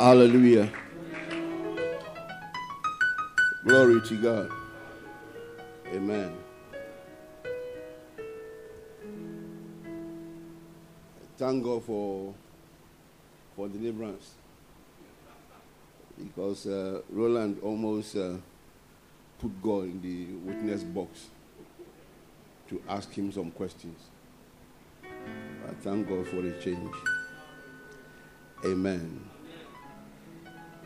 Hallelujah. Glory to God. Amen. Thank God for for deliverance. Because uh, Roland almost uh, put God in the witness box to ask him some questions. I thank God for the change. Amen.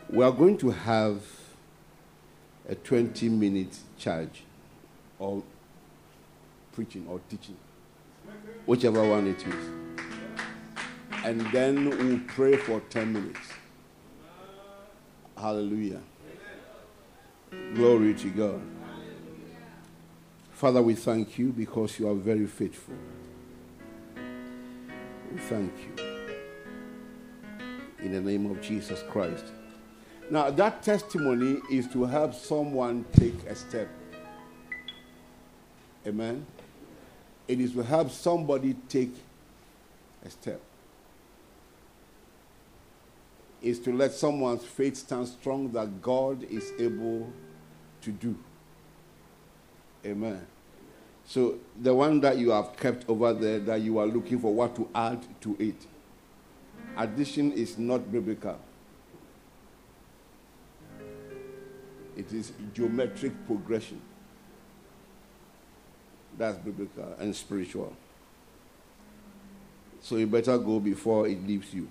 We are going to have a 20 minute charge or preaching or teaching, whichever one it is. And then we'll pray for 10 minutes. Hallelujah. Glory to God. Father, we thank you because you are very faithful. We thank you. In the name of Jesus Christ. Now, that testimony is to help someone take a step. Amen. It is to help somebody take a step. Is to let someone's faith stand strong that God is able to do. Amen. So, the one that you have kept over there that you are looking for what to add to it, addition is not biblical. It is geometric progression. That's biblical and spiritual. So you better go before it leaves you.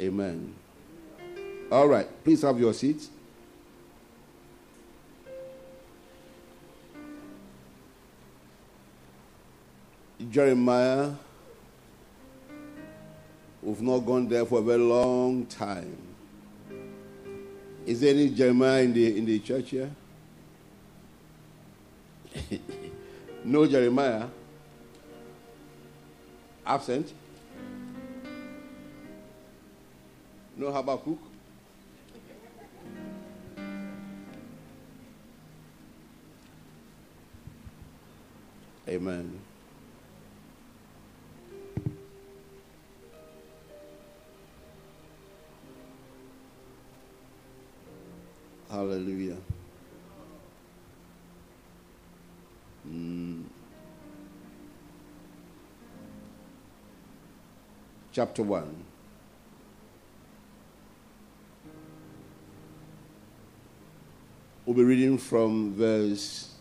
Amen. All right, please have your seats. Jeremiah, we've not gone there for a very long time. Is there any Jeremiah in the, in the church here? no Jeremiah? Absent? No Habakkuk? Amen. Hallelujah. Mm. Chapter 1. We'll be reading from verse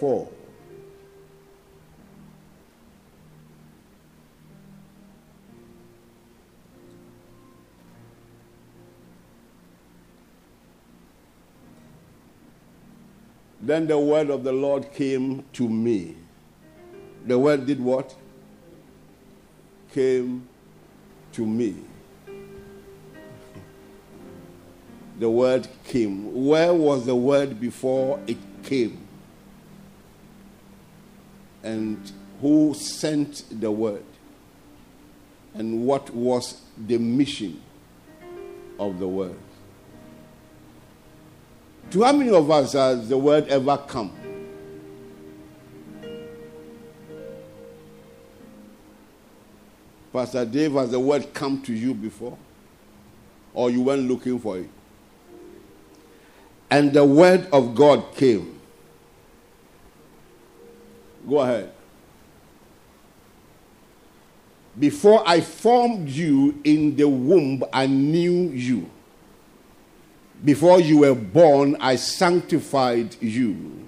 4. Then the word of the Lord came to me. The word did what? Came to me. The word came. Where was the word before it came? And who sent the word? And what was the mission of the word? To how many of us has the word ever come? Pastor Dave, has the word come to you before? Or you went looking for it? And the word of God came. Go ahead. Before I formed you in the womb, I knew you. Before you were born, I sanctified you.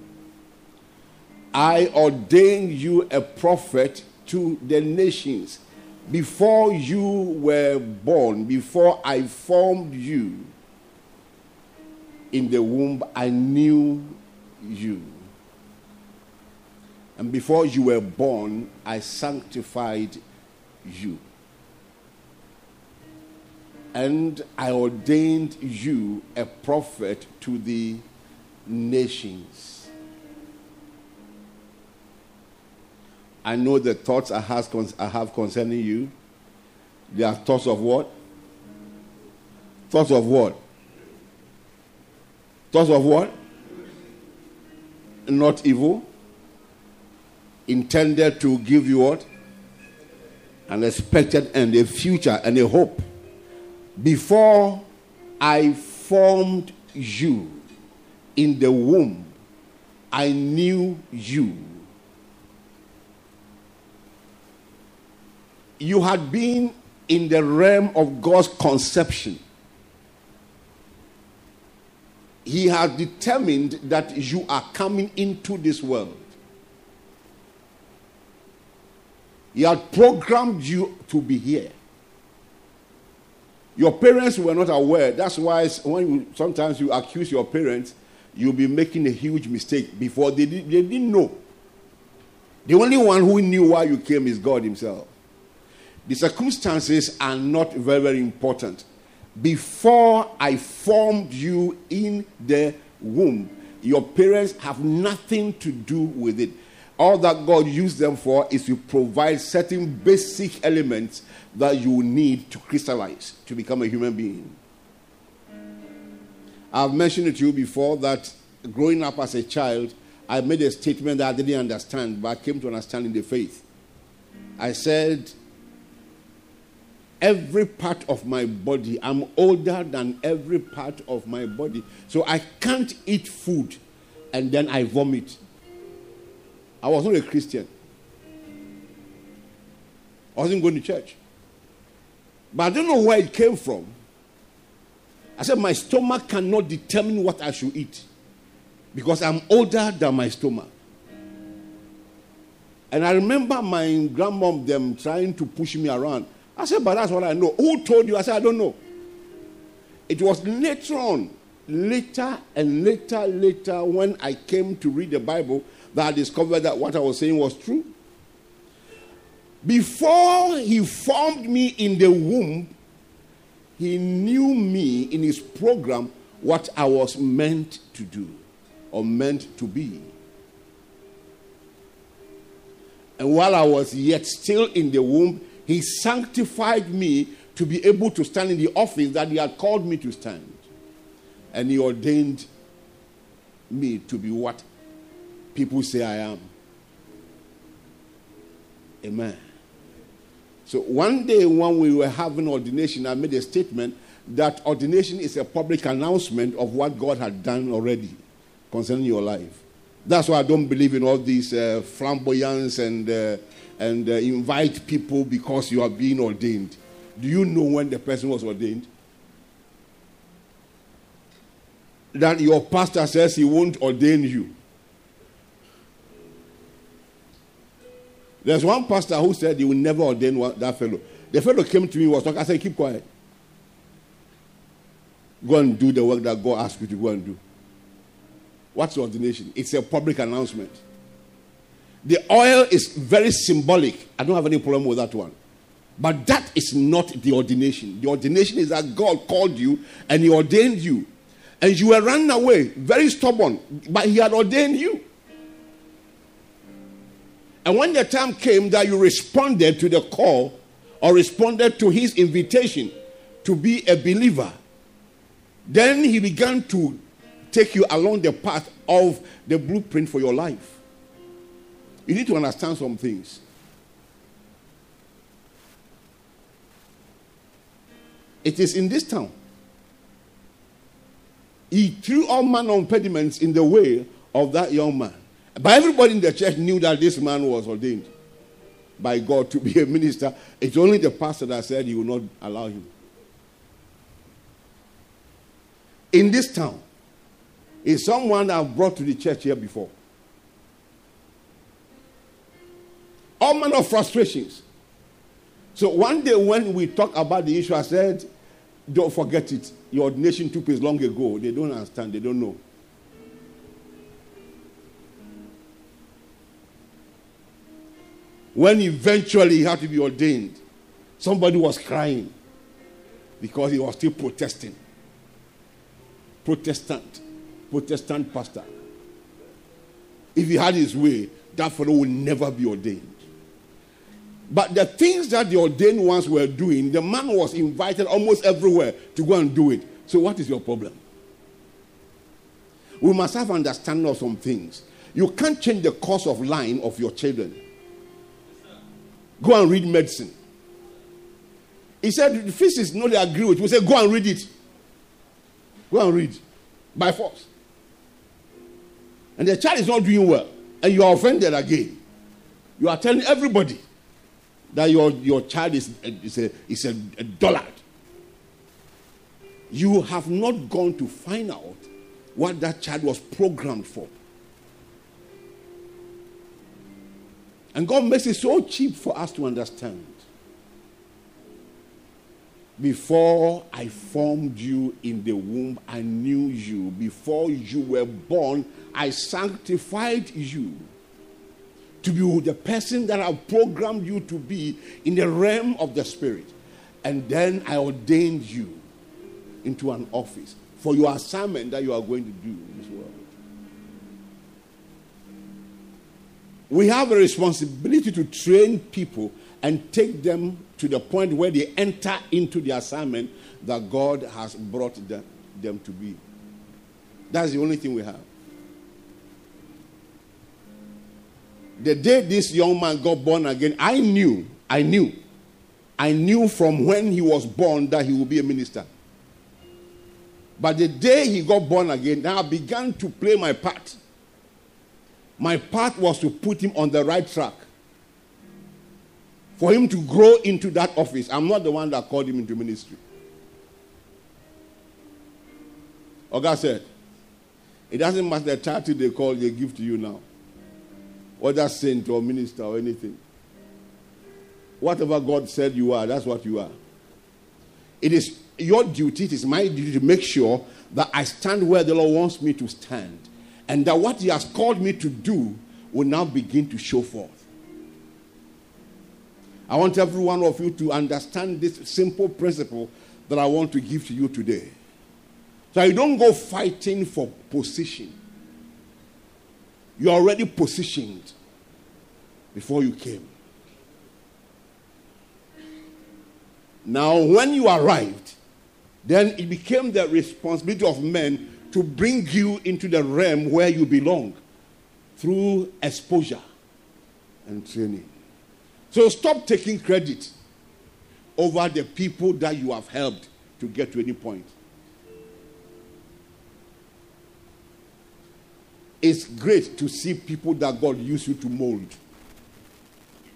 I ordained you a prophet to the nations. Before you were born, before I formed you in the womb, I knew you. And before you were born, I sanctified you and I ordained you a prophet to the nations. I know the thoughts I have concerning you. They are thoughts of what? Thoughts of what? Thoughts of what? Not evil. Intended to give you what? An expected and a future and a hope. Before I formed you in the womb, I knew you. You had been in the realm of God's conception. He has determined that you are coming into this world. He had programmed you to be here. Your parents were not aware. That's why when you, sometimes you accuse your parents, you'll be making a huge mistake before they, they didn't know. The only one who knew why you came is God Himself. The circumstances are not very, very important. Before I formed you in the womb, your parents have nothing to do with it. All that God used them for is to provide certain basic elements that you need to crystallize to become a human being. I've mentioned it to you before that growing up as a child, I made a statement that I didn't understand, but I came to understand in the faith. I said, Every part of my body, I'm older than every part of my body. So I can't eat food and then I vomit. I was not a Christian. I wasn't going to church. But I don't know where it came from. I said, My stomach cannot determine what I should eat because I'm older than my stomach. And I remember my grandmom them trying to push me around. I said, But that's what I know. Who told you? I said, I don't know. It was later on, later and later, later, when I came to read the Bible, that I discovered that what I was saying was true. Before he formed me in the womb, he knew me in his program what I was meant to do or meant to be. And while I was yet still in the womb, he sanctified me to be able to stand in the office that he had called me to stand. And he ordained me to be what people say I am. Amen. So one day when we were having ordination, I made a statement that ordination is a public announcement of what God had done already concerning your life. That's why I don't believe in all these uh, flamboyance and, uh, and uh, invite people because you are being ordained. Do you know when the person was ordained? That your pastor says he won't ordain you. There's one pastor who said he will never ordain that fellow. The fellow came to me, was talking. I said, Keep quiet. Go and do the work that God asked you to go and do. What's ordination? It's a public announcement. The oil is very symbolic. I don't have any problem with that one. But that is not the ordination. The ordination is that God called you and He ordained you. And you were running away, very stubborn, but He had ordained you. And when the time came that you responded to the call or responded to his invitation to be a believer, then he began to take you along the path of the blueprint for your life. You need to understand some things. It is in this town. He threw all manner of impediments in the way of that young man. But everybody in the church knew that this man was ordained by God to be a minister. It's only the pastor that said he will not allow him. In this town, is someone I've brought to the church here before. All manner of frustrations. So one day when we talk about the issue, I said, don't forget it. Your ordination took place long ago. They don't understand, they don't know. When eventually he had to be ordained, somebody was crying because he was still protesting. Protestant, Protestant pastor. If he had his way, that fellow would never be ordained. But the things that the ordained ones were doing, the man was invited almost everywhere to go and do it. So, what is your problem? We must have understanding of some things. You can't change the course of line of your children. Go and read medicine. He said, the physics, no, they agree with. We say, go and read it. Go and read. By force. And the child is not doing well. And you are offended again. You are telling everybody that your, your child is, is, a, is a, a dullard. You have not gone to find out what that child was programmed for. And God makes it so cheap for us to understand. Before I formed you in the womb, I knew you. Before you were born, I sanctified you to be the person that I programmed you to be in the realm of the Spirit. And then I ordained you into an office for your assignment that you are going to do We have a responsibility to train people and take them to the point where they enter into the assignment that God has brought them, them to be. That's the only thing we have. The day this young man got born again, I knew, I knew, I knew from when he was born that he would be a minister. But the day he got born again, I began to play my part. My part was to put him on the right track. For him to grow into that office. I'm not the one that called him into ministry. Oga said, it doesn't matter the title they call, they give to you now. Whether saint or minister or anything. Whatever God said you are, that's what you are. It is your duty, it is my duty to make sure that I stand where the Lord wants me to stand. And that what He has called me to do will now begin to show forth. I want every one of you to understand this simple principle that I want to give to you today. So you don't go fighting for position. You're already positioned before you came. Now, when you arrived, then it became the responsibility of men to bring you into the realm where you belong through exposure and training. So stop taking credit over the people that you have helped to get to any point. It's great to see people that God used you to mold.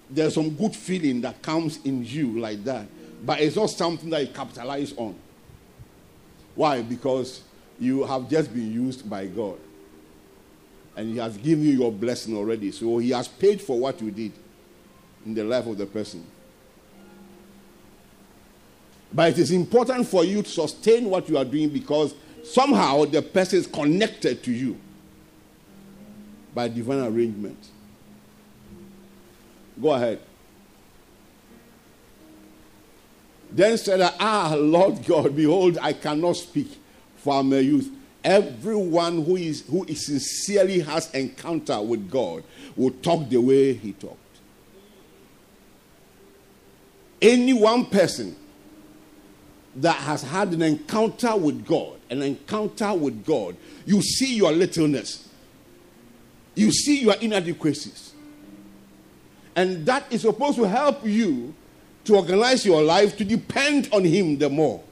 There's some good feeling that comes in you like that, but it's not something that you capitalize on. Why? Because you have just been used by God. And He has given you your blessing already. So He has paid for what you did in the life of the person. But it is important for you to sustain what you are doing because somehow the person is connected to you by divine arrangement. Go ahead. Then said, I, Ah, Lord God, behold, I cannot speak, for youth. Everyone who is who is sincerely has encounter with God will talk the way he talked. Any one person that has had an encounter with God, an encounter with God, you see your littleness, you see your inadequacies. And that is supposed to help you to organize your life to depend on Him the more.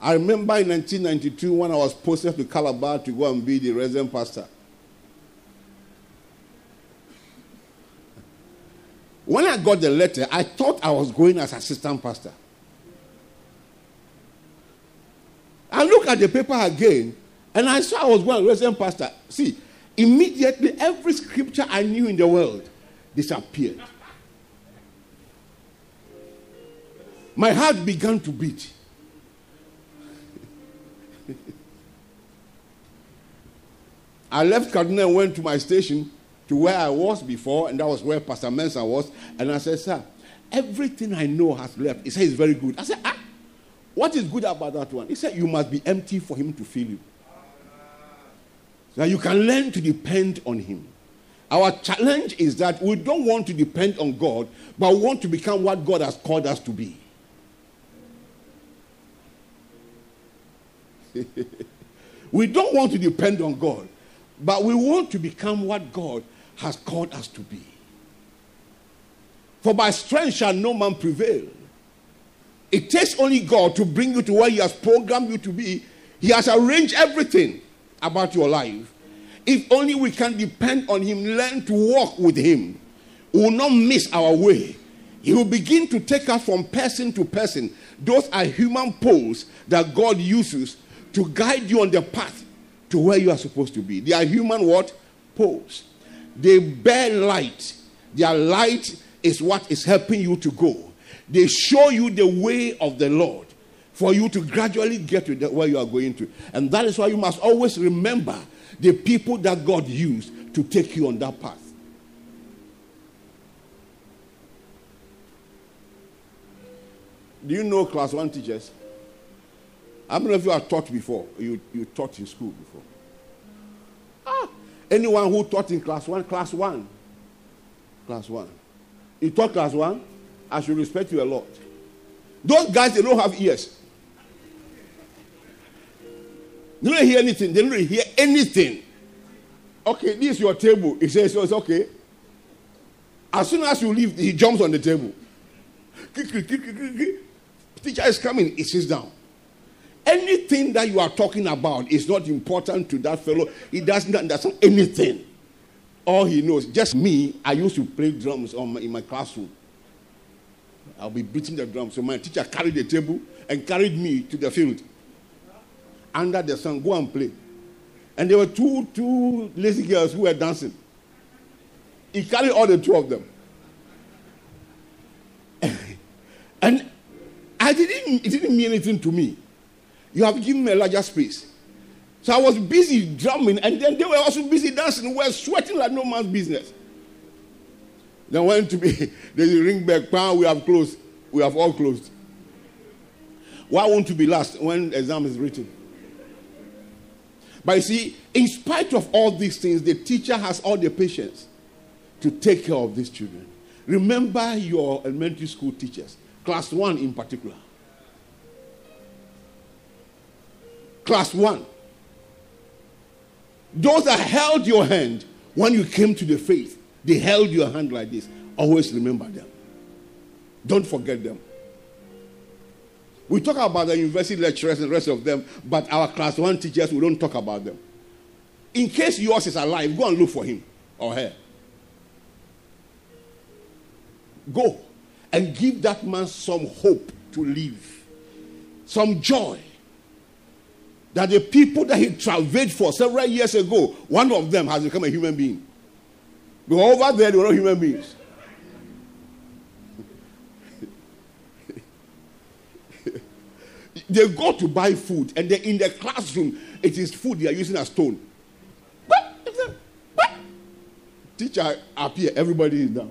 I remember in 1992 when I was posted to Calabar to go and be the resident pastor. When I got the letter, I thought I was going as assistant pastor. I looked at the paper again and I saw I was going as resident pastor. See, immediately every scripture I knew in the world disappeared. My heart began to beat. I left Kaduna and went to my station to where I was before, and that was where Pastor Mensa was. And I said, Sir, everything I know has left. He said, It's very good. I said, Ah, what is good about that one? He said, You must be empty for him to fill you. Now you can learn to depend on him. Our challenge is that we don't want to depend on God, but we want to become what God has called us to be. we don't want to depend on God, but we want to become what God has called us to be. For by strength shall no man prevail. It takes only God to bring you to where He has programmed you to be. He has arranged everything about your life. If only we can depend on Him, learn to walk with Him, we will not miss our way. He will begin to take us from person to person. Those are human poles that God uses to guide you on the path to where you are supposed to be. They are human what? Poles. They bear light. Their light is what is helping you to go. They show you the way of the Lord for you to gradually get to the, where you are going to. And that is why you must always remember the people that God used to take you on that path. Do you know class one teachers? How many of you have taught before? You, you taught in school before? Ah, anyone who taught in class one, class one. Class one. You taught class one? I should respect you a lot. Those guys, they don't have ears. They don't hear anything. They don't hear anything. Okay, this is your table. He says, so it's okay. As soon as you leave, he jumps on the table. Teacher is coming. He sits down. Anything that you are talking about is not important to that fellow. He doesn't understand anything. All he knows, just me, I used to play drums my, in my classroom. I'll be beating the drums. So my teacher carried the table and carried me to the field. Under the sun, go and play. And there were two, two lazy girls who were dancing. He carried all the two of them. and I didn't, it didn't mean anything to me. You have given me a larger space. So I was busy drumming, and then they were also busy dancing. We were sweating like no man's business. Then went to be, they ring back, we have closed. We have all closed. Why won't you be last when exam is written? But you see, in spite of all these things, the teacher has all the patience to take care of these children. Remember your elementary school teachers, class one in particular. Class one. Those that held your hand when you came to the faith, they held your hand like this. Always remember them. Don't forget them. We talk about the university lecturers and the rest of them, but our class one teachers, we don't talk about them. In case yours is alive, go and look for him or her. Go and give that man some hope to live, some joy. That the people that he traveled for several years ago, one of them has become a human being. But over there, they were not human beings. they go to buy food, and they're in the classroom, it is food they are using as stone. Teacher appear, everybody is down.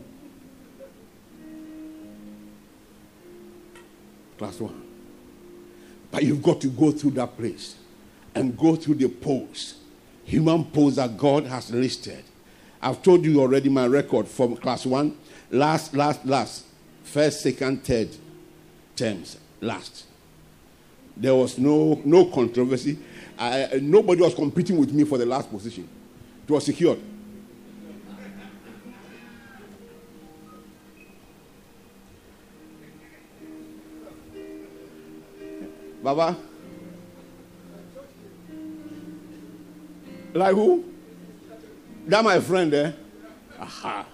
Class one. But you've got to go through that place and go through the poles, human poles that God has listed. I've told you already my record from class one, last, last, last, first, second, third terms, last. There was no, no controversy. I, nobody was competing with me for the last position. It was secured. Baba? Like who? That my friend eh? Aha.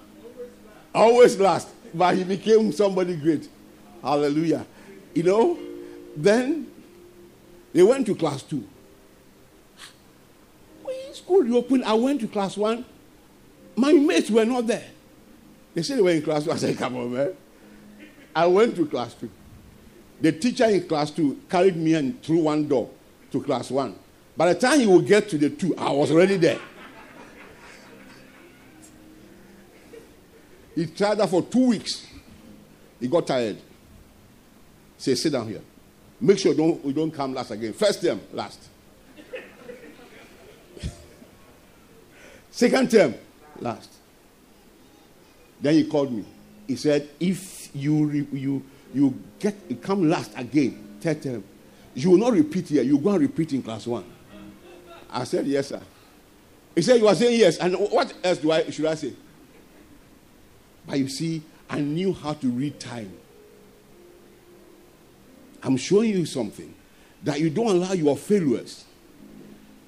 Always last. But he became somebody great. Hallelujah. You know, then they went to class two. When school reopened, I went to class one. My mates were not there. They said they were in class two. I said, come on, man. I went to class two. The teacher in class two carried me in through one door to class one. By the time he would get to the two, I was already there. He tried that for two weeks. He got tired. Say, sit down here. Make sure don't, we don't come last again. First term, last. Second term, last. Then he called me. He said, if you, you, you get you come last again, third term, you will not repeat here. You go and repeat in class one. I said, yes, sir. He said, you are saying yes. And what else do I should I say? But you see, I knew how to read time. I'm showing you something that you don't allow your failures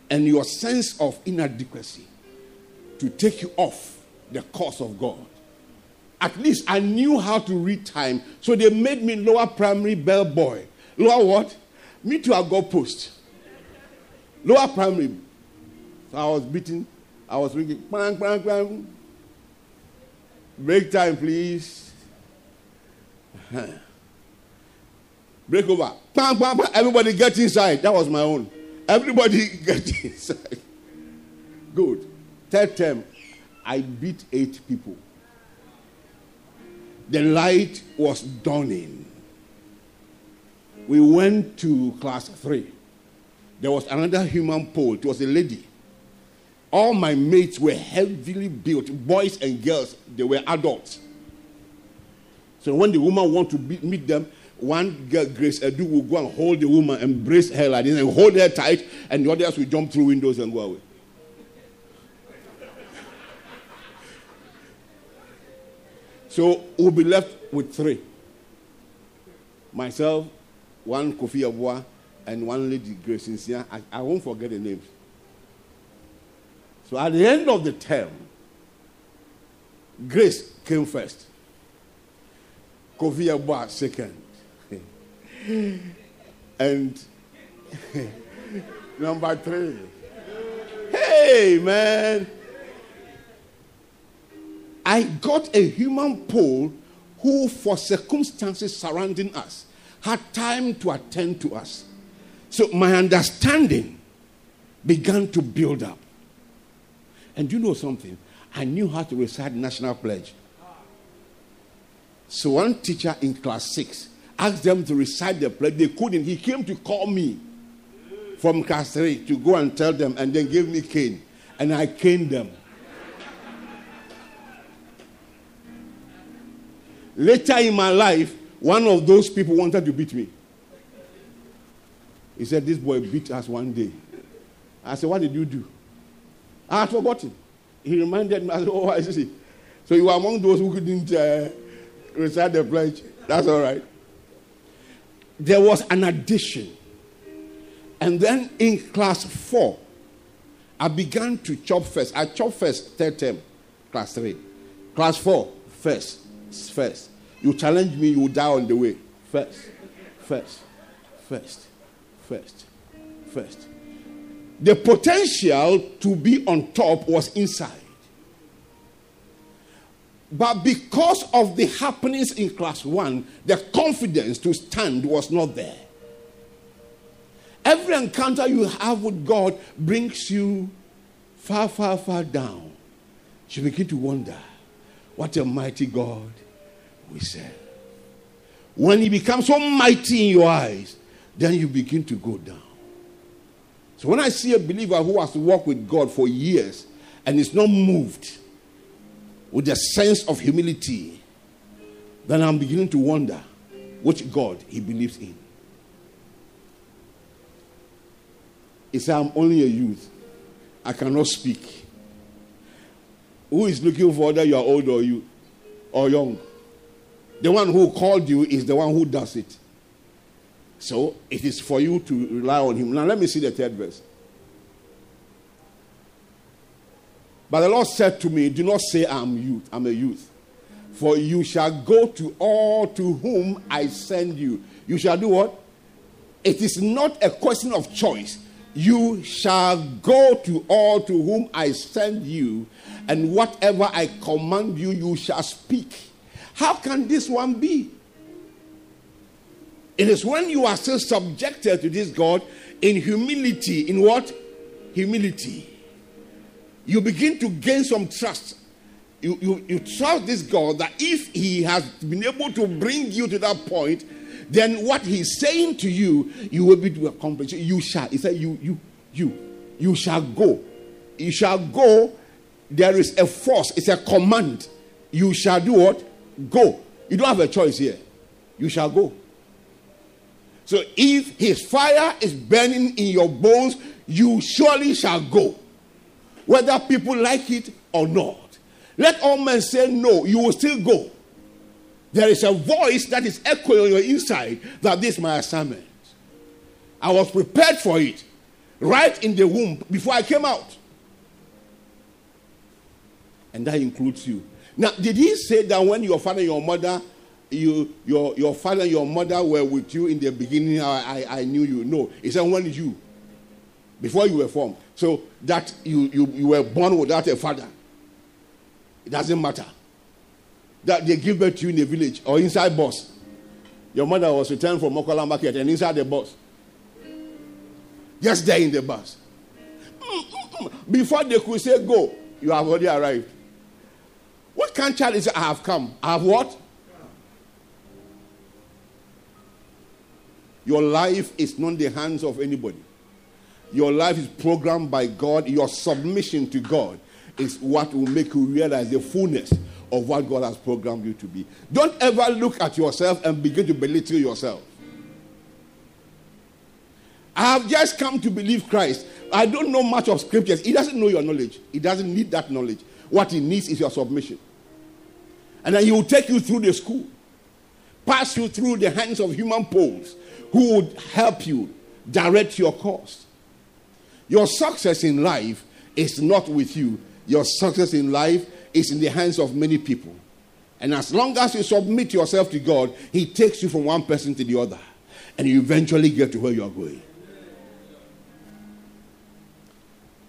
and your sense of inadequacy to take you off the course of God. At least I knew how to read time, so they made me lower primary bell boy. Lower what? Me to a got post. Lower primary. So I was beating, I was ringing, bang, bang, bang. Break time, please. Break over. Bang, bang, bang. Everybody get inside. That was my own. Everybody get inside. Good. Third term, I beat eight people. The light was dawning. We went to class three. There was another human pole. It was a lady. All my mates were heavily built, boys and girls. They were adults. So when the woman want to be, meet them, one girl, Grace Edu, will go and hold the woman, embrace her like this, and hold her tight, and the others will jump through windows and go away. so we'll be left with three. Myself, one Kofi Abua, and one lady, Grace Insia. I, I won't forget the names. So at the end of the term, Grace came first. Kofi Abua second. and number three. Hey, man. I got a human pole who, for circumstances surrounding us, had time to attend to us. So my understanding began to build up. And you know something? I knew how to recite National Pledge. So one teacher in class six asked them to recite the pledge. They couldn't. He came to call me from class three to go and tell them, and then gave me cane. And I caned them. Later in my life, one of those people wanted to beat me. He said, This boy beat us one day. I said, What did you do? I had forgotten. He reminded me, I said, Oh, I see. So you were among those who couldn't uh, recite the pledge. That's all right. There was an addition. And then in class four, I began to chop first. I chop first, third term, class three. Class four, first, first. You challenge me, you die on the way. First, first, first, first, first. The potential to be on top was inside. But because of the happenings in class one, the confidence to stand was not there. Every encounter you have with God brings you far, far, far down. You begin to wonder what a mighty God we serve. When He becomes so mighty in your eyes, then you begin to go down. So when I see a believer who has walked with God for years and is not moved, with a sense of humility, then I'm beginning to wonder which God he believes in. He said, I'm only a youth. I cannot speak. Who is looking for whether you are old or you or young? The one who called you is the one who does it. So it is for you to rely on him. Now let me see the third verse. But the Lord said to me, Do not say I'm youth, I'm a youth. For you shall go to all to whom I send you. You shall do what? It is not a question of choice. You shall go to all to whom I send you, and whatever I command you, you shall speak. How can this one be? It is when you are still subjected to this God in humility. In what? Humility you begin to gain some trust. You, you, you trust this God that if He has been able to bring you to that point, then what He's saying to you, you will be to accomplish. You shall. He said, You, you, you, you shall go. You shall go. There is a force, it's a command. You shall do what? Go. You don't have a choice here. You shall go. So if his fire is burning in your bones, you surely shall go whether people like it or not. Let all men say no, you will still go. There is a voice that is echoing on your inside that this is my assignment. I was prepared for it right in the womb before I came out. And that includes you. Now, did he say that when your father and your mother, you, your, your father and your mother were with you in the beginning, I, I, I knew you? No. He said, when you, before you were formed. So that you, you, you were born without a father. It doesn't matter. That they give birth to you in the village or inside bus. Your mother was returned from Mokola market and inside the bus. Just there in the bus. Before they could say go, you have already arrived. What kind of child is? I have come? I have what? Your life is not in the hands of anybody. Your life is programmed by God. Your submission to God is what will make you realize the fullness of what God has programmed you to be. Don't ever look at yourself and begin to belittle yourself. I have just come to believe Christ. I don't know much of scriptures. He doesn't know your knowledge. He doesn't need that knowledge. What he needs is your submission. And then he will take you through the school, pass you through the hands of human poles who would help you direct your course. Your success in life is not with you, your success in life is in the hands of many people. And as long as you submit yourself to God, He takes you from one person to the other. And you eventually get to where you are going.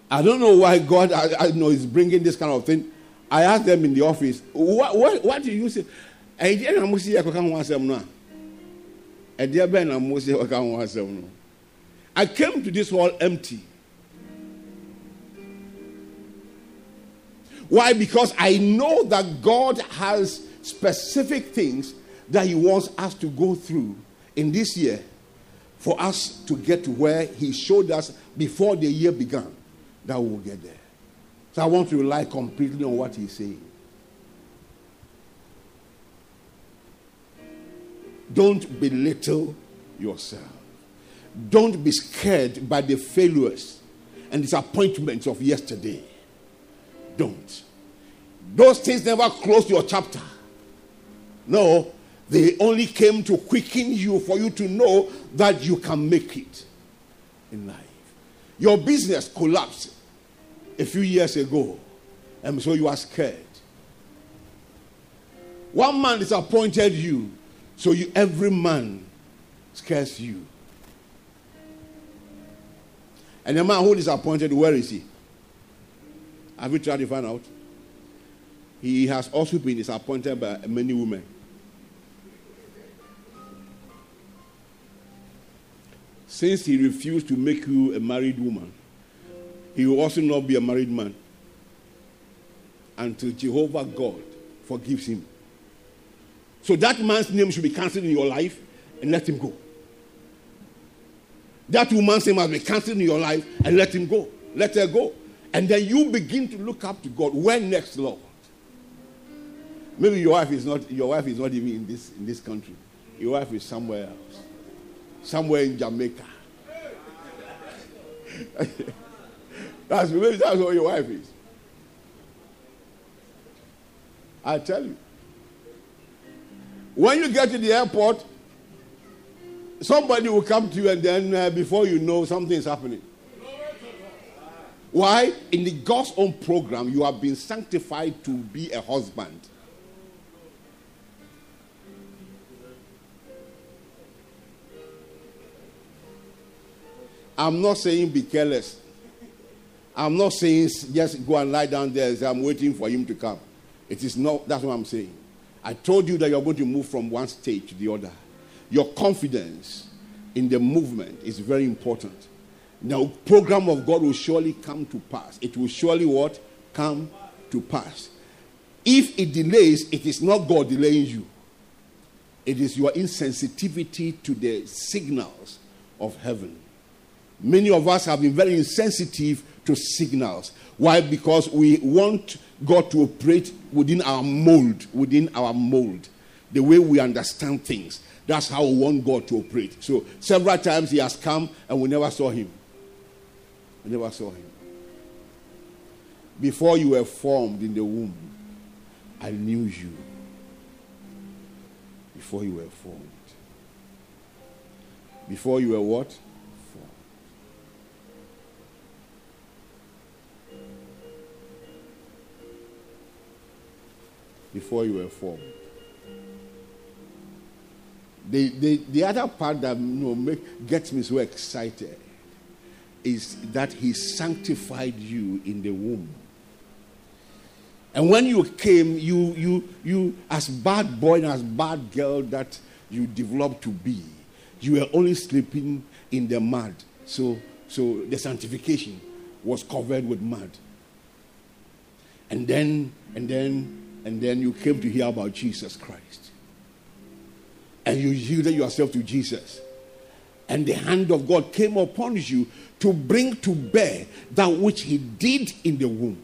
I don't know why God I, I know is bringing this kind of thing. I asked them in the office, what, what, what do you say? I came to this world empty. Why? Because I know that God has specific things that He wants us to go through in this year for us to get to where He showed us before the year began that we will get there. So I want to rely completely on what He's saying. Don't belittle yourself. Don't be scared by the failures and disappointments of yesterday. Don't. Those things never closed your chapter. No, they only came to quicken you for you to know that you can make it in life. Your business collapsed a few years ago, and so you are scared. One man disappointed you, so you, every man scares you. And the man who is appointed, where is he? Have you tried to find out? He has also been disappointed by many women. Since he refused to make you a married woman, he will also not be a married man until Jehovah God forgives him. So that man's name should be cancelled in your life and let him go. That woman's name must be cancelled in your life and let him go. Let her go. And then you begin to look up to God. Where next, Lord? Maybe your wife is not your wife is not even in this in this country. Your wife is somewhere else. Somewhere in Jamaica. that's maybe that's where your wife is. I tell you. When you get to the airport, somebody will come to you, and then uh, before you know, something is happening. Why? In the God's own program, you have been sanctified to be a husband. I'm not saying be careless. I'm not saying just go and lie down there I'm waiting for him to come. It is not, that's what I'm saying. I told you that you're going to move from one state to the other. Your confidence in the movement is very important. Now, program of God will surely come to pass. It will surely what? Come to pass. If it delays, it is not God delaying you. It is your insensitivity to the signals of heaven. Many of us have been very insensitive to signals. Why? Because we want God to operate within our mold, within our mold, the way we understand things. That's how we want God to operate. So several times He has come and we never saw Him. I never saw him. Before you were formed in the womb, I knew you. Before you were formed. Before you were what? Before you were formed. The, the, the other part that you know, make, gets me so excited is that he sanctified you in the womb. And when you came, you, you, you, as bad boy and as bad girl that you developed to be, you were only sleeping in the mud. So, so the sanctification was covered with mud. And then, and then, and then you came to hear about Jesus Christ. And you yielded yourself to Jesus. And the hand of God came upon you to bring to bear that which He did in the womb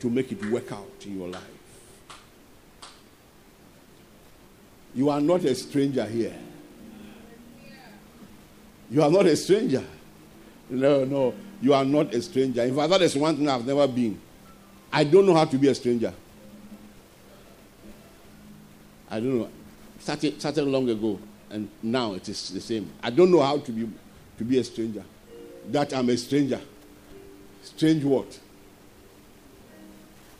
to make it work out in your life. You are not a stranger here. You are not a stranger. No, no, you are not a stranger. In fact, that is one thing I've never been. I don't know how to be a stranger. I don't know. Started, started long ago, and now it is the same. I don't know how to be to be a stranger. That I'm a stranger. Strange what?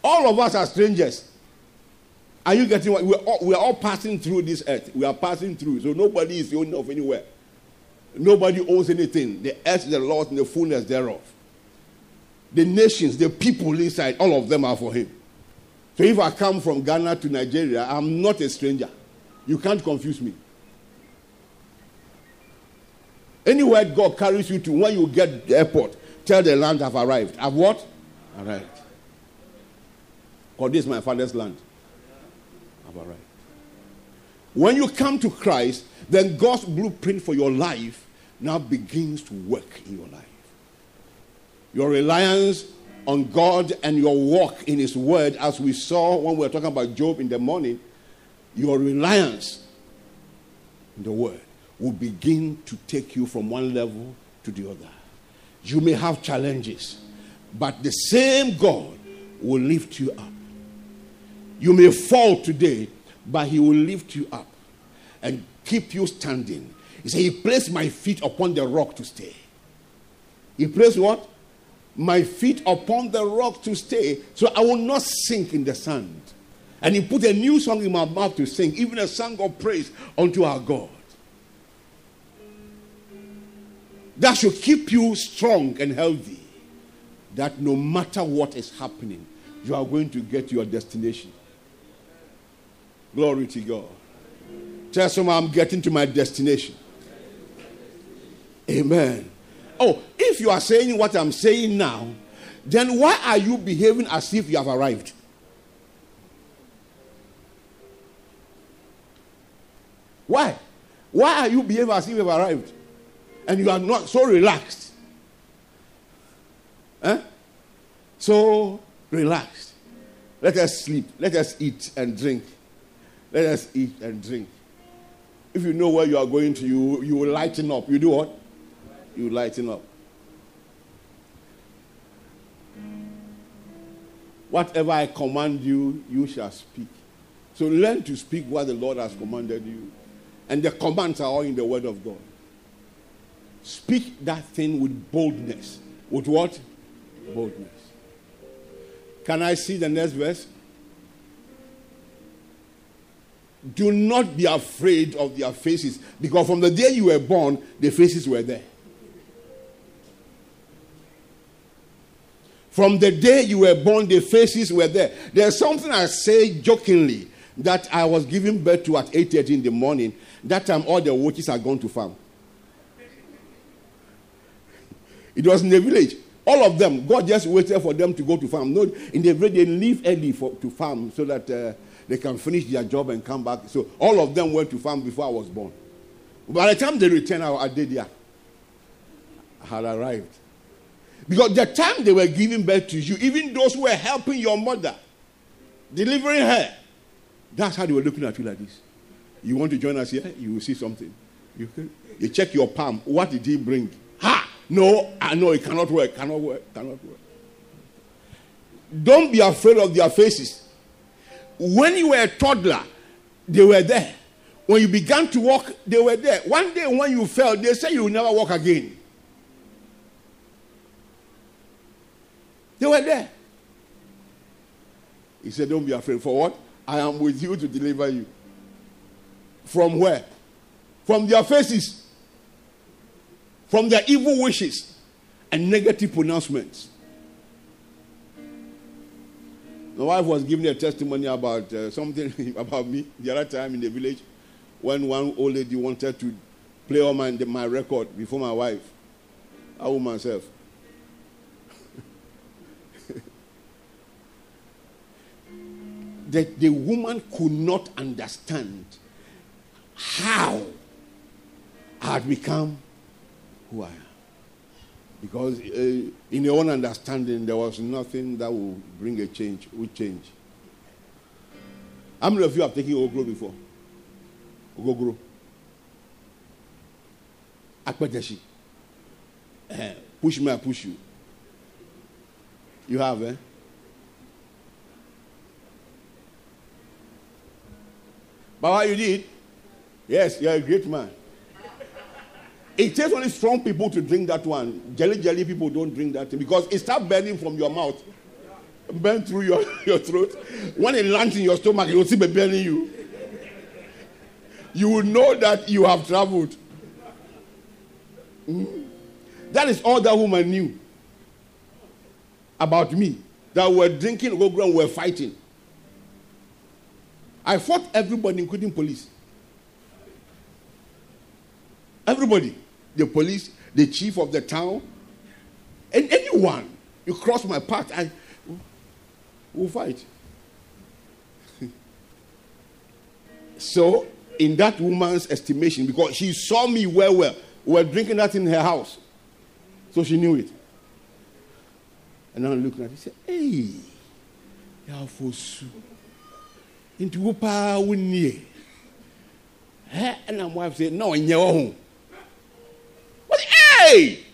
All of us are strangers. Are you getting what? We're all, we're all passing through this earth. We are passing through. So nobody is the owner of anywhere. Nobody owns anything. The earth is the Lord and the fullness thereof. The nations, the people inside, all of them are for Him. So if I come from Ghana to Nigeria, I'm not a stranger. You can't confuse me. Anywhere God carries you to, when you get the airport, tell the land I've arrived. I've what? Arrived. Because this is my father's land. I've arrived. When you come to Christ, then God's blueprint for your life now begins to work in your life. Your reliance on God and your walk in His Word, as we saw when we were talking about Job in the morning, your reliance in the Word will begin to take you from one level to the other. You may have challenges, but the same God will lift you up. You may fall today, but He will lift you up and keep you standing. He said, He placed my feet upon the rock to stay. He placed what? My feet upon the rock to stay, so I will not sink in the sand. And He put a new song in my mouth to sing, even a song of praise unto our God. that should keep you strong and healthy. That no matter what is happening, you are going to get your destination. Glory to God. Tell someone I'm getting to my destination. Amen. Oh, if you are saying what I'm saying now, then why are you behaving as if you have arrived? Why? Why are you behaving as if you have arrived? and you are not so relaxed. Eh? So relaxed. Let us sleep. Let us eat and drink. Let us eat and drink. If you know where you are going to, you, you will lighten up. You do what? You lighten up. Whatever I command you, you shall speak. So learn to speak what the Lord has commanded you. And the commands are all in the Word of God. Speak that thing with boldness. With what? Boldness. Can I see the next verse? Do not be afraid of their faces, because from the day you were born, the faces were there. From the day you were born, the faces were there. There's something I say jokingly that I was giving birth to at 8:30 in the morning. That time, all the witches are gone to farm. It was in the village. All of them, God just waited for them to go to farm. No, in the village, they leave early for, to farm so that uh, they can finish their job and come back. So all of them went to farm before I was born. By the time they returned, I, I did there. I had arrived. Because the time they were giving birth to you, even those who were helping your mother, delivering her, that's how they were looking at you like this. You want to join us here? You will see something. You, you check your palm. What did he bring? Ha! No, I know it cannot work, cannot work, cannot work. Don't be afraid of their faces. When you were a toddler, they were there. When you began to walk, they were there. One day when you fell, they said you will never walk again. They were there. He said, Don't be afraid. For what? I am with you to deliver you. From where? From their faces, from their evil wishes and negative pronouncements. My wife was giving a testimony about uh, something about me the other time in the village when one old lady wanted to play on my, my record before my wife. I would myself. That the woman could not understand how I had become who I am. Because uh, in your own understanding, there was nothing that would bring a change, would change. How many of you have taken Ogro before? Ogogro. Akpeteshi. Uh, push me, I push you. You have, eh? Baba, you did? Yes, you're a great man. It takes only strong people to drink that one. Jelly jelly people don't drink that because it starts burning from your mouth, burn through your, your throat. When it lands in your stomach, it will still be burning you. You will know that you have traveled. Mm. That is all that woman knew about me. That we're drinking, go we're fighting. I fought everybody, including police. Everybody. The police, the chief of the town, and anyone. You cross my path, I will fight. so, in that woman's estimation, because she saw me well, well, we were drinking that in her house. So she knew it. And I'm looking at it, said, Hey, Yafosu nti wo paa wonnie ɛ ɛna wife say na ɔnyɛ wɔ ho. What hey!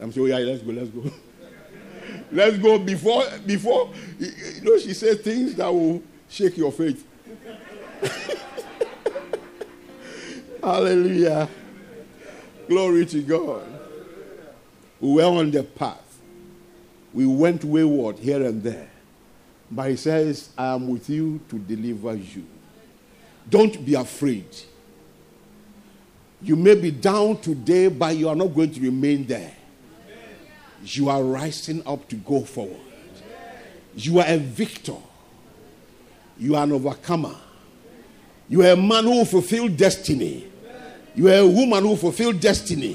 I'm saying yeah let's go let's go. Let's go before before you know she says things that will shake your faith. Hallelujah. Glory to god. We were on the path. We went wayward here and there but he says, I am with you to deliver you. Don't be afraid. You may be down today, but you are not going to remain there. You are rising up to go forward. You are a victor. You are an overcomer. You are a man who fulfilled destiny. You are a woman who fulfilled destiny.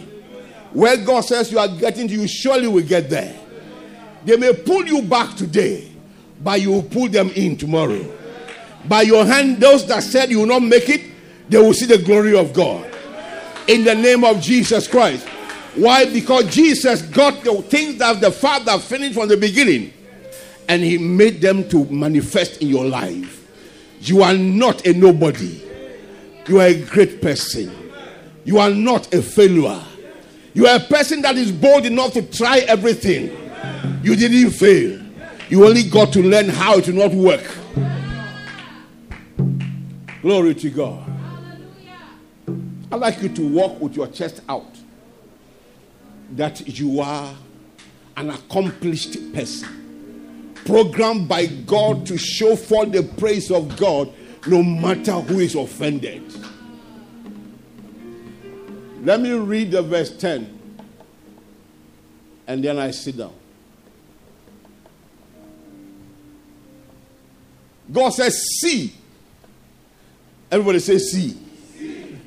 Where God says you are getting to, you surely will get there. They may pull you back today but you will pull them in tomorrow. By your hand, those that said you will not make it, they will see the glory of God. In the name of Jesus Christ. Why? Because Jesus got the things that the Father finished from the beginning and He made them to manifest in your life. You are not a nobody, you are a great person. You are not a failure. You are a person that is bold enough to try everything. You didn't fail. You only got to learn how it will not work. Glory to God. I'd like you to walk with your chest out that you are an accomplished person, programmed by God to show forth the praise of God no matter who is offended. Let me read the verse 10 and then I sit down. God says, see. Everybody say, see. see.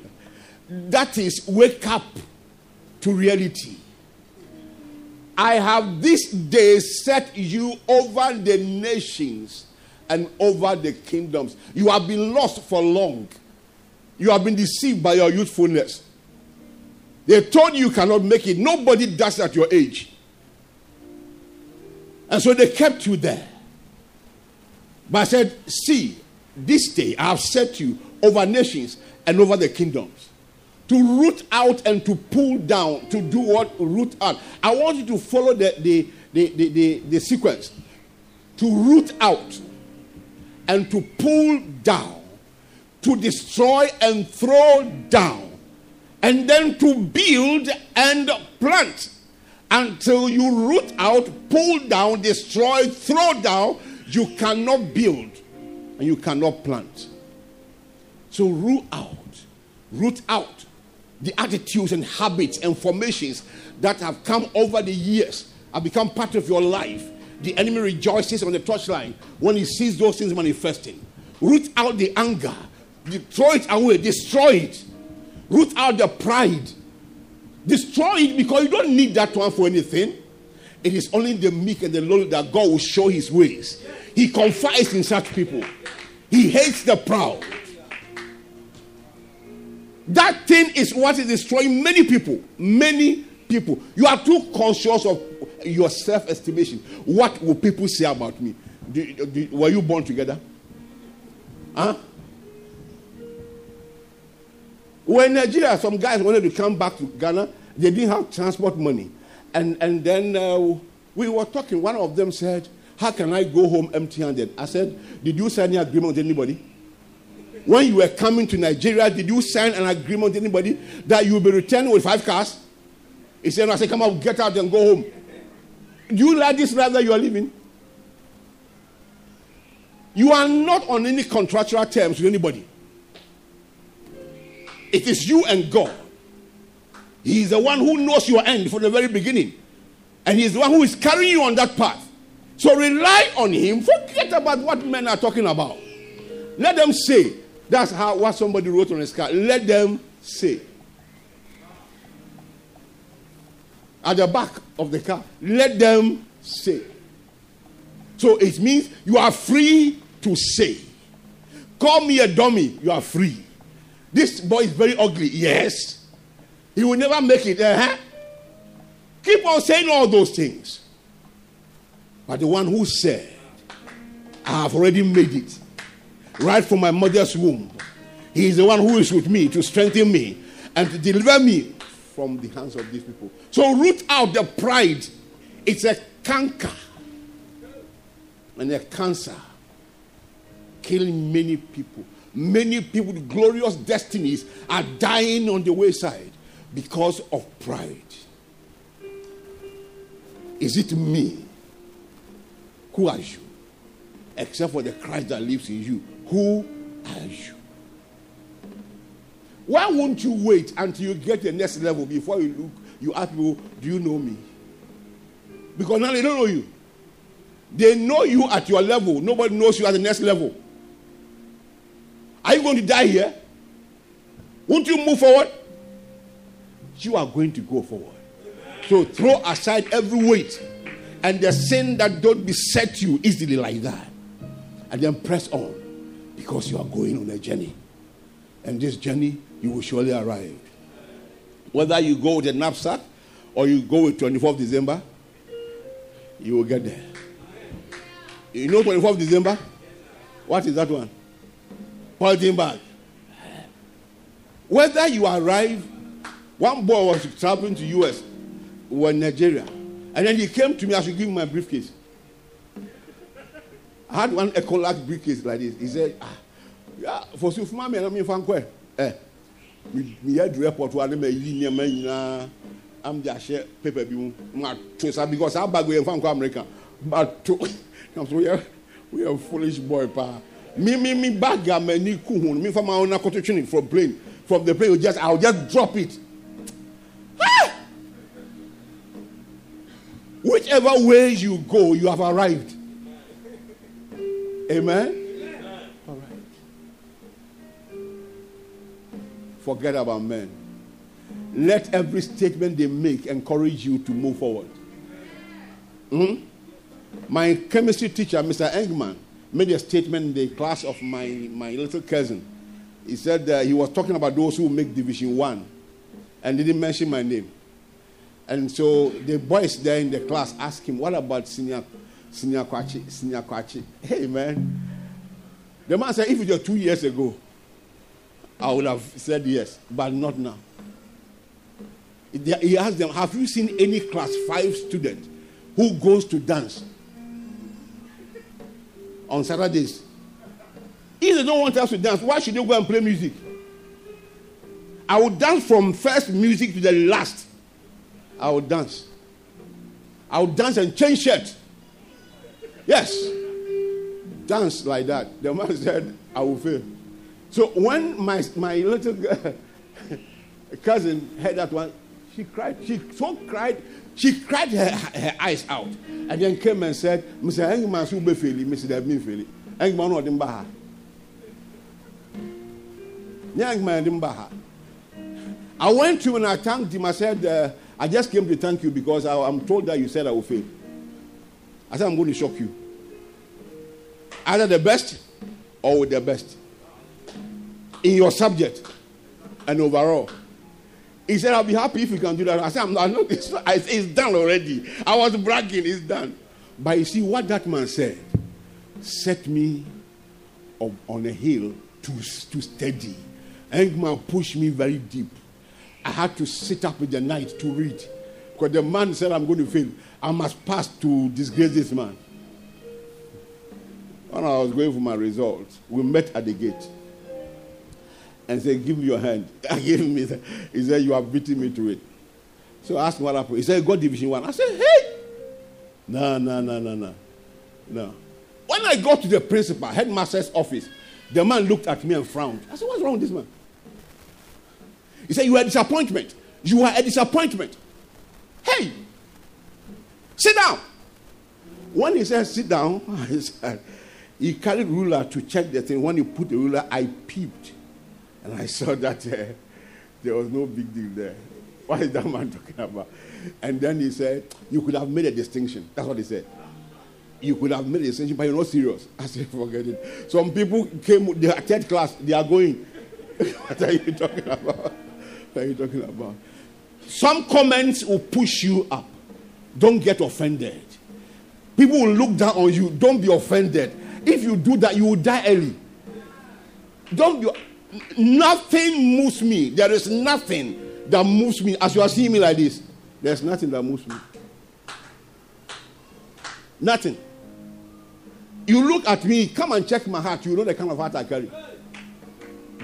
That is, wake up to reality. I have this day set you over the nations and over the kingdoms. You have been lost for long. You have been deceived by your youthfulness. They told you you cannot make it. Nobody does at your age. And so they kept you there. But I said, See, this day I have set you over nations and over the kingdoms to root out and to pull down, to do what? Root out. I want you to follow the, the, the, the, the, the sequence to root out and to pull down, to destroy and throw down, and then to build and plant until you root out, pull down, destroy, throw down. You cannot build and you cannot plant. So root out, root out the attitudes and habits and formations that have come over the years, have become part of your life. The enemy rejoices on the touchline when he sees those things manifesting. Root out the anger, throw it away, destroy it. Root out the pride, destroy it because you don't need that one for anything. It is only the meek and the lowly that God will show his ways. He confides in such people, he hates the proud. That thing is what is destroying many people. Many people. You are too conscious of your self estimation. What will people say about me? Do, do, were you born together? Huh? When Nigeria, some guys wanted to come back to Ghana, they didn't have transport money. And, and then uh, we were talking. One of them said, How can I go home empty handed? I said, Did you sign an agreement with anybody? When you were coming to Nigeria, did you sign an agreement with anybody that you will be returning with five cars? He said, I said, come out, get out and go home. Do you like this life that you are living? You are not on any contractual terms with anybody. It is you and God. He is the one who knows your end from the very beginning. And He is the one who is carrying you on that path. So rely on Him. Forget about what men are talking about. Let them say, that's how what somebody wrote on his card. Let them say. At the back of the car, let them say. So it means you are free to say. Call me a dummy, you are free. This boy is very ugly. Yes. He will never make it. Uh-huh. Keep on saying all those things. But the one who said, I have already made it right from my mother's womb. He is the one who is with me to strengthen me and to deliver me from the hands of these people. So root out the pride. It's a canker and a cancer killing many people. Many people with glorious destinies are dying on the wayside because of pride. Is it me? Who are you? Except for the Christ that lives in you. Who are you? Why won't you wait until you get the next level before you look, you ask people, Do you know me? Because now they don't know you. They know you at your level. Nobody knows you at the next level. Are you going to die here? Won't you move forward? You are going to go forward. So throw aside every weight and the sin that don't beset you easily like that. And then press on because you are going on a journey. And this journey, you will surely arrive. Whether you go with a knapsack or you go with 24th December, you will get there. You know 24th December? What is that one? Polythene bag. Whether you arrive, one boy was traveling to US, was Nigeria, and then he came to me. I should give him my briefcase. I had one Ecolac briefcase like this. He said, ah, yeah, for so for me, I mean, fan kwe. Eh, me me head report wa ne me yi nneɛma nyinaa am de ahyɛ paper bi mu ma to sa because saa bag yɛ nfa nkɔ America but to na so yɛ we are foolish boy pa me me me bag a m'ani ku hu me fa ma na koto twene from plane from the plane you just I'll just drop it. Whichever way you go, you have arrived. Amen? All right. Forget about men. Let every statement they make encourage you to move forward. hmm My chemistry teacher, Mr. Engman, made a statement in the class of my, my little cousin. He said he was talking about those who make Division 1 and didn't mention my name. And so the boys there in the class asked him, What about senior Senior Kwachi, Senior Kwachi. Hey, man. The man said, if it was two years ago, I would have said yes, but not now. He asked them, Have you seen any class five student who goes to dance on Saturdays? If they don't want us to dance, why should they go and play music? I will dance from first music to the last. I will dance. I will dance and change shirt. Yes. Dance like that. The man said, I will fail. So when my, my little cousin heard that one, she cried. She so cried. She cried her, her eyes out. And then came and said, Mr. Engman, so be failing. Mr. Devin failing. Engman, no, didn't baha. Young man didn't baha. I went to him and I thanked him. I said, uh, I just came to thank you because I, am told that you said I will fail. I said, I'm going to shock you. Either the best or with the best in your subject and overall. He said, I'll be happy if you can do that. I said, I'm not, it's, not, it's done already. I was bragging, it's done. But you see, what that man said set me on a hill to, to steady. Engman pushed me very deep. I had to sit up in the night to read. Because the man said, I'm going to fail. I must pass to disgrace this man. When I was going for my results, we met at the gate and said, Give me your hand. I gave him his He said, You have beaten me to it. So I asked him what happened. He said, God Division 1. I said, Hey! No, no, no, no, no. No. When I got to the principal, headmaster's office, the man looked at me and frowned. I said, What's wrong with this man? He said, You are a disappointment. You are a disappointment. Hey, sit down. When he said, Sit down, he, said, he carried ruler to check the thing. When he put the ruler, I peeped. And I saw that uh, there was no big deal there. What is that man talking about? And then he said, You could have made a distinction. That's what he said. You could have made a distinction, but you're not serious. I said, Forget it. Some people came, they are third class, they are going. what are you talking about? Are you talking about? Some comments will push you up. Don't get offended. People will look down on you. Don't be offended. If you do that, you will die early. Don't be. Nothing moves me. There is nothing that moves me. As you are seeing me like this, there's nothing that moves me. Nothing. You look at me, come and check my heart. You know the kind of heart I carry.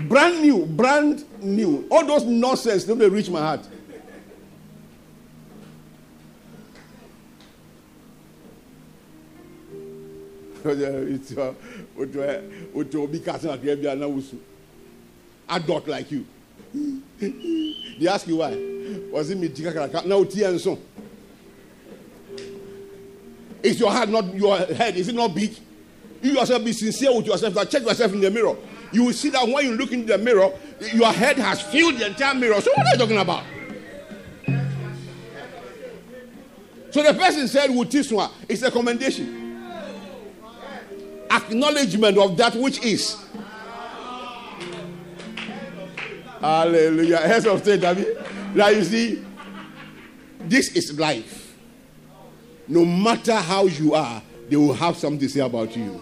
Brand new, brand new. All those nonsense don't they reach my heart. adult like you. they ask you why. Was it me? Now, so. Is your heart not your head? Is it not big? You yourself be sincere with yourself. Check yourself in the mirror. You will see that when you look in the mirror, your head has filled the entire mirror. So what are you talking about? So the person said, one, it's a commendation. Acknowledgement of that which is. Hallelujah. Heads of state, David. Now you see, this is life. No matter how you are, they will have something to say about you.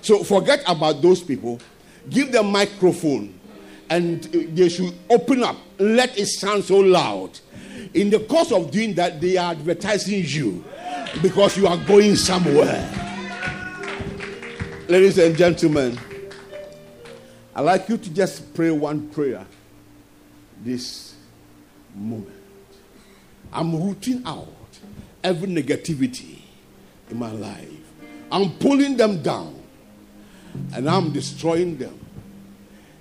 So forget about those people. Give them microphone and uh, they should open up. Let it sound so loud. In the course of doing that, they are advertising you because you are going somewhere. Ladies and gentlemen, I'd like you to just pray one prayer this moment. I'm rooting out every negativity in my life. I'm pulling them down and I'm destroying them.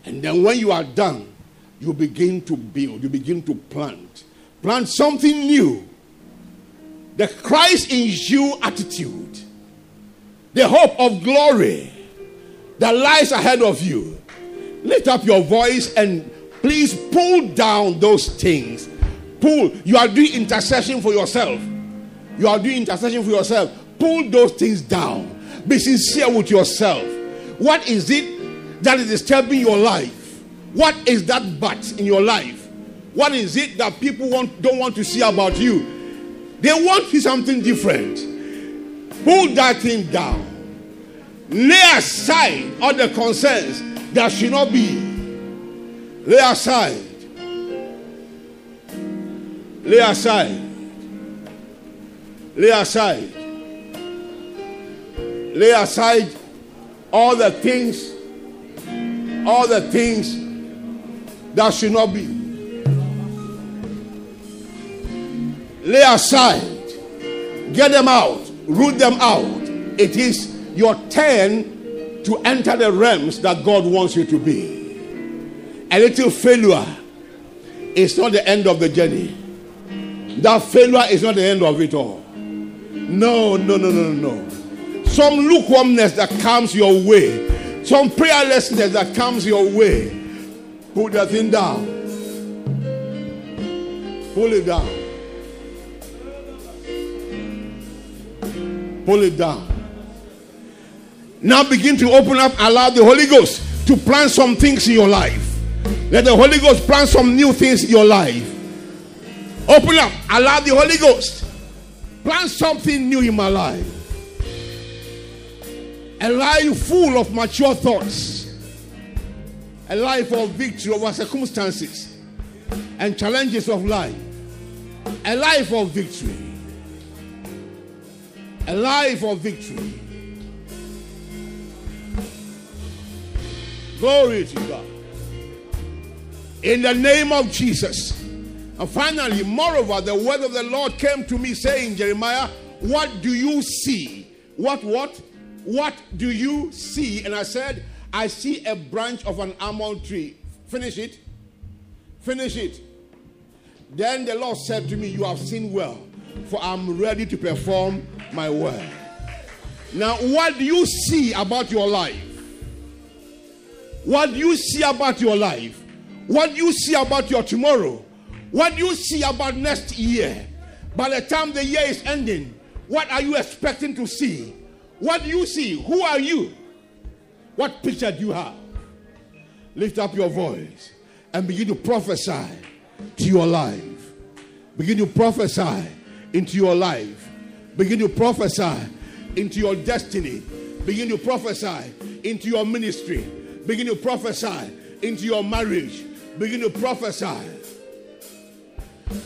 And then when you are done, you begin to build, you begin to plant. Plant something new. The Christ in you attitude, the hope of glory that lies ahead of you. Lift up your voice and Please pull down those things. Pull. You are doing intercession for yourself. You are doing intercession for yourself. Pull those things down. Be sincere with yourself. What is it that is disturbing your life? What is that but in your life? What is it that people want, don't want to see about you? They want something different. Pull that thing down. Lay aside all the concerns that should not be Lay aside. Lay aside. Lay aside. Lay aside all the things all the things that should not be. Lay aside, get them out, root them out. It is your turn to enter the realms that God wants you to be. A little failure is not the end of the journey. That failure is not the end of it all. No, no, no, no, no. Some lukewarmness that comes your way, some prayerlessness that comes your way, put that thing down. Pull it down. Pull it down. Now begin to open up, allow the Holy Ghost to plant some things in your life. Let the Holy Ghost plant some new things in your life. Open up, allow the Holy Ghost plant something new in my life. A life full of mature thoughts, a life of victory over circumstances and challenges of life, a life of victory, a life of victory. Glory to God. In the name of Jesus. And finally, moreover, the word of the Lord came to me saying, Jeremiah, what do you see? What, what? What do you see? And I said, I see a branch of an almond tree. Finish it. Finish it. Then the Lord said to me, You have seen well, for I'm ready to perform my word. Now, what do you see about your life? What do you see about your life? What do you see about your tomorrow? What do you see about next year? By the time the year is ending, what are you expecting to see? What do you see? Who are you? What picture do you have? Lift up your voice and begin to prophesy to your life. Begin to prophesy into your life. Begin to prophesy into your destiny. Begin to prophesy into your ministry. Begin to prophesy into your marriage. Begin to prophesy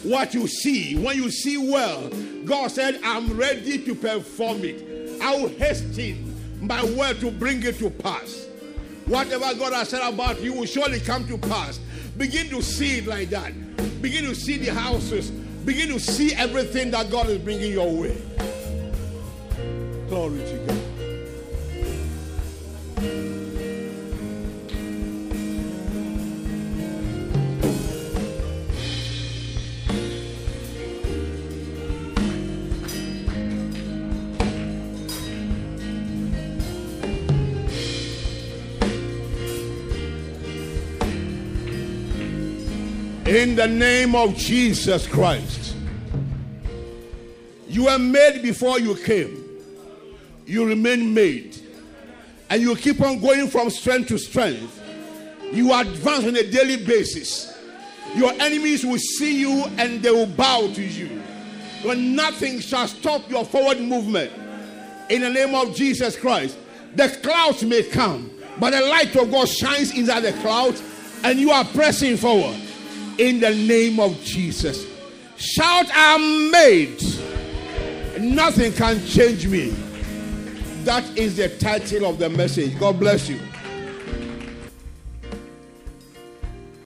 what you see. When you see well, God said, I'm ready to perform it. I will hasten my word to bring it to pass. Whatever God has said about you will surely come to pass. Begin to see it like that. Begin to see the houses. Begin to see everything that God is bringing your way. Glory to God. In the name of Jesus Christ. You were made before you came. You remain made. And you keep on going from strength to strength. You advance on a daily basis. Your enemies will see you and they will bow to you. But nothing shall stop your forward movement. In the name of Jesus Christ. The clouds may come, but the light of God shines inside the clouds, and you are pressing forward in the name of Jesus. Shout, I'm made. Nothing can change me. That is the title of the message. God bless you.